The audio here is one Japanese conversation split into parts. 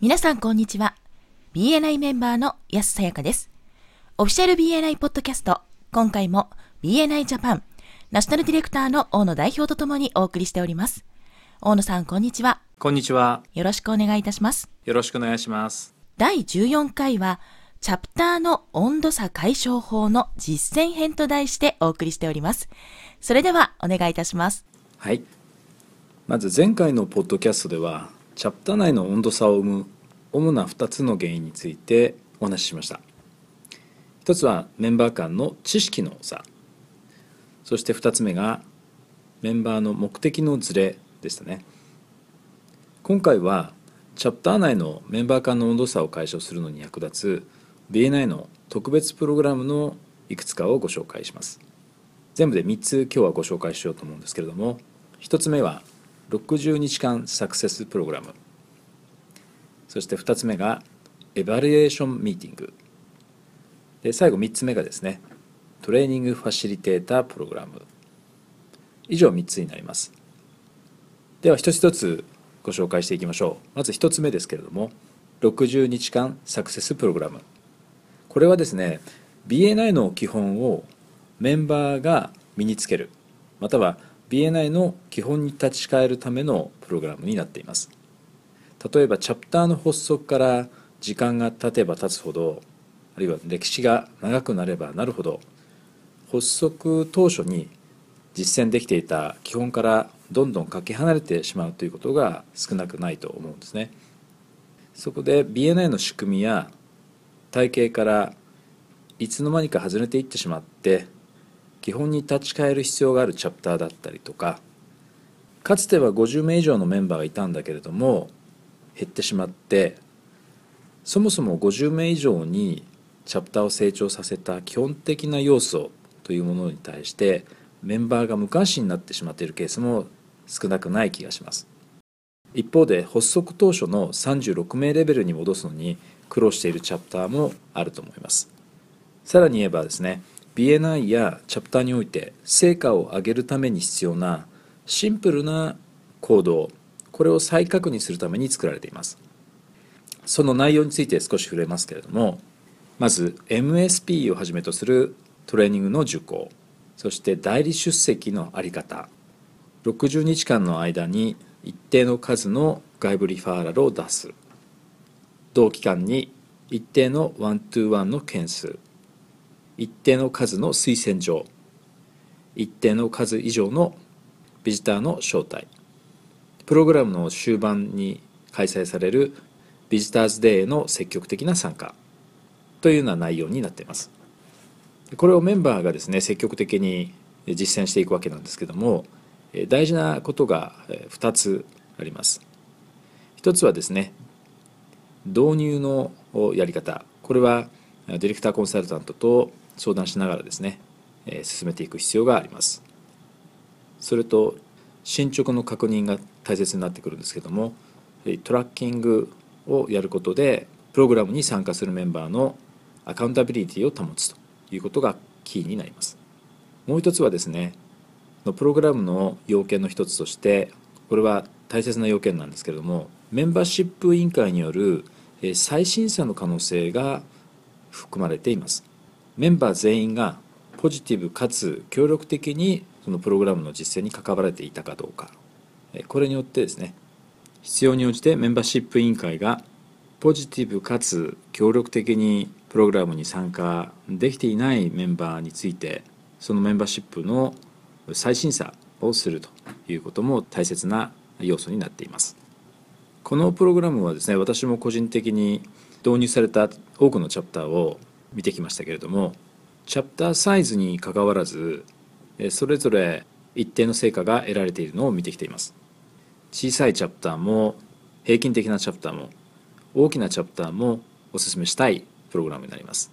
皆さんこんにちは。BNI メンバーの安さやかです。オフィシャル BNI ポッドキャスト、今回も BNI ジャパン、ナショナルディレクターの大野代表とともにお送りしております。大野さん、こんにちは。こんにちは。よろしくお願いいたします。よろしくお願いします。第14回は、チャプターの温度差解消法の実践編と題してお送りしております。それではお願いいたします。はい。まず前回のポッドキャストでは、チャプター内の温度差を生む主な2つの原因についてお話ししました。一つはメンバー間の知識の差。そして2つ目がメンバーの目的のズレでしたね。今回はチャプター内のメンバー間の温度差を解消するのに役立つ BNI の特別プログラムのいくつかをご紹介します。全部で3つ今日はご紹介しようと思うんですけれども1つ目は60日間サクセスプログラム。そして2つ目がエバリエーションミーティングで最後3つ目がですねトレーニングファシリテータープログラム以上3つになります。では一つ一つご紹介していきましょう。まず1つ目ですけれども60日間サクセスプログラムこれはですね BNI の基本をメンバーが身につけるまたは BNI の基本に立ち返るためのプログラムになっています。例えばチャプターの発足から時間が経てば経つほどあるいは歴史が長くなればなるほど発足当初に実践できていた基本からどんどんかけ離れてしまうということが少なくないと思うんですね。そこで BNI の仕組みや体系からいつの間にか外れていってしまって基本に立ち返る必要があるチャプターだったりとかかつては50名以上のメンバーがいたんだけれども減ってしまってそもそも50名以上にチャプターを成長させた基本的な要素というものに対してメンバーが無関心になってしまっているケースも少なくない気がします。一方で発足当初の36名レベルに戻すのに苦労しているチャプターもあると思います。さらに言えばですね BNI やチャプターにおいて成果を上げるために必要なシンプルな行動これを再確認するために作られています。その内容について少し触れますけれどもまず MSP をはじめとするトレーニングの受講そして代理出席の在り方60日間の間に一定の数の外部リファーラルを出す同期間に一定のワントゥーワンの件数一定の数の推薦状一定の数以上のビジターの招待。プログラムの終盤に開催されるビジターズデーへの積極的な参加というような内容になっています。これをメンバーがですね積極的に実践していくわけなんですけども大事なことが2つあります。1つはですね導入のやり方これはディレクターコンサルタントと相談しながらですね進めていく必要があります。それと進捗の確認が大切になってくるんですけどもトラッキングをやることでプログラムに参加するメンバーのアカウンタビリティを保つということがキーになります。もう一つはですねプログラムの要件の一つとしてこれは大切な要件なんですけれどもメンバーシップ委員会による再審査の可能性が含まれています。メンバー全員がポジティブかつ協力的にそのプログラムの実践に関われていたかどうか。これによってですね必要に応じてメンバーシップ委員会がポジティブかつ協力的にプログラムに参加できていないメンバーについてそのメンバーシップの再審査をするということも大切な要素になっています。このプログラムはですね私も個人的に導入された多くのチャプターを見てきましたけれどもチャプターサイズにかかわらずそれぞれ一定の成果が得られているのを見てきています。小さいチャプターも平均的なチャプターも大きなチャプターもお勧めしたいプログラムになります。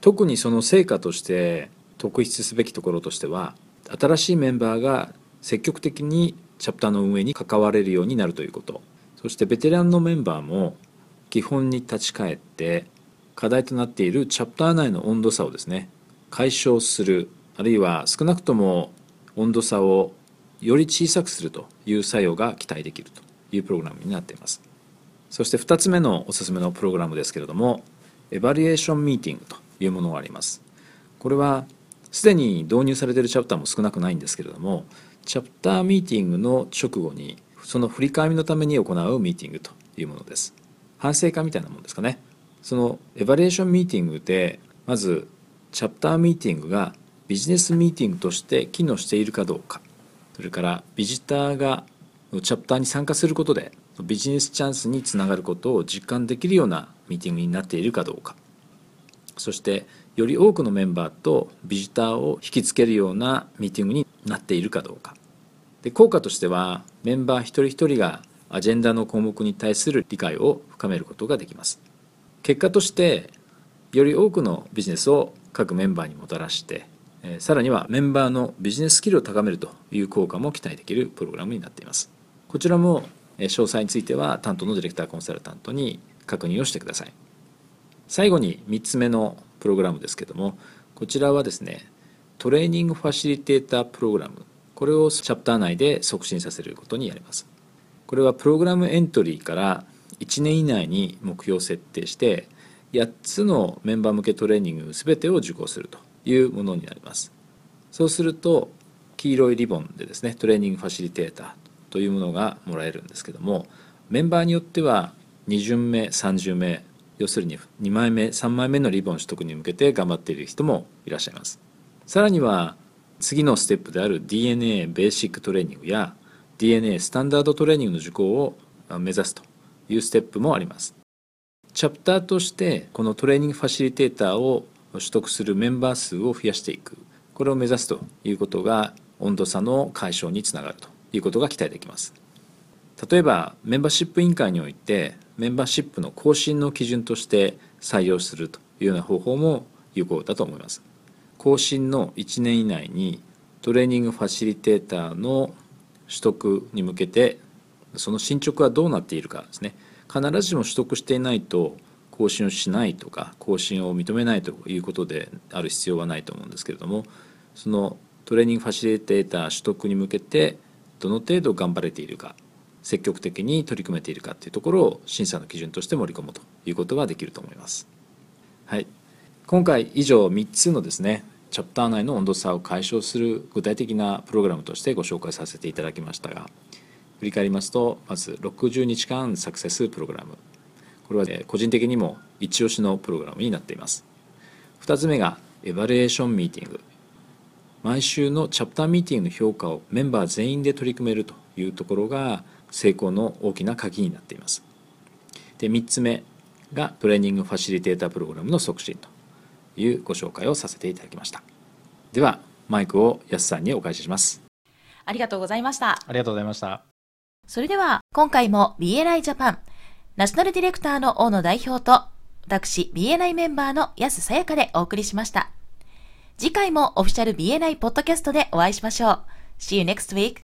特にその成果として特筆すべきところとしては新しいメンバーが積極的にチャプターの運営に関われるようになるということ。そしてベテランのメンバーも基本に立ち返って課題となっているチャプター内の温度差をですね解消するあるいは少なくとも温度差をより小さくするという作用が期待できるというプログラムになっています。そして2つ目のおすすめのプログラムですけれどもエバリエーションミーティングというものがあります。これはすでに導入されているチャプターも少なくないんですけれどもチャプターミーティングの直後にその振り返りのために行うミーティングというものです。反省会みたいなものですかね。そのエバリエーションミーティングでまずチャプターミーティングがビジネスミーティングとして機能しているかどうか。それからビジターがチャプターに参加することでビジネスチャンスにつながることを実感できるようなミーティングになっているかどうか。そしてより多くのメンバーとビジターを引きつけるようなミーティングになっているかどうか。で効果としてはメンバー一人一人がアジェンダの項目に対する理解を深めることができます。結果としてより多くのビジネスを各メンバーにもたらしてさらにはメンバーのビジネススキルを高めるという効果も期待できるプログラムになっています。こちらも詳細については担当のディレクターコンサルタントに確認をしてください。最後に3つ目のプログラムですけどもこちらはですねトレーニングファシリテータープログラム。これをチャプター内で促進させることになります。これはプログラムエントリーから1年以内に目標を設定して8つのメンバー向けトレーニング全てを受講すると。いうものになります。そうすると黄色いリボンでですねトレーニングファシリテーターというものがもらえるんですけどもメンバーによっては2巡目3巡目要するに2枚目3枚目のリボン取得に向けて頑張っている人もいらっしゃいます。さらには次のステップである DNA ベーシックトレーニングや DNA スタンダードトレーニングの受講を目指すというステップもあります。チャプターとしてこのトレーニングファシリテーターを取得するメンバー数を増やしていく。これを目指すということが温度差の解消につながるということが期待できます。例えばメンバーシップ委員会においてメンバーシップの更新の基準として採用するというような方法も有効だと思います。更新の1年以内にトレーニングファシリテーターの取得に向けてその進捗はどうなっているかですね。必ずしも取得していないと更新をしないとか更新を認めないということである必要はないと思うんですけれどもそのトレーニングファシリテーター取得に向けてどの程度頑張れているか積極的に取り組めているかというところを審査の基準として盛り込むということができると思います。はい、今回以上3つのですねチャプター内の温度差を解消する具体的なプログラムとしてご紹介させていただきましたが振り返りますとまず60日間サクセスプログラムこれは、個人的にも一押しのプログラムになっています。2つ目がエバリエーションミーティング毎週のチャプターミーティングの評価をメンバー全員で取り組めるというところが成功の大きな鍵になっています。で3つ目がトレーニングファシリテータープログラムの促進というご紹介をさせていただきました。ではマイクを安さんにお返しします。ありがとうございました。ありがとうございました。それでは今回も BNI ジャパンナショナルディレクターの大野代表と私 BNI メンバーの安さやかでお送りしました。次回もオフィシャル BNI ポッドキャストでお会いしましょう。See you next week!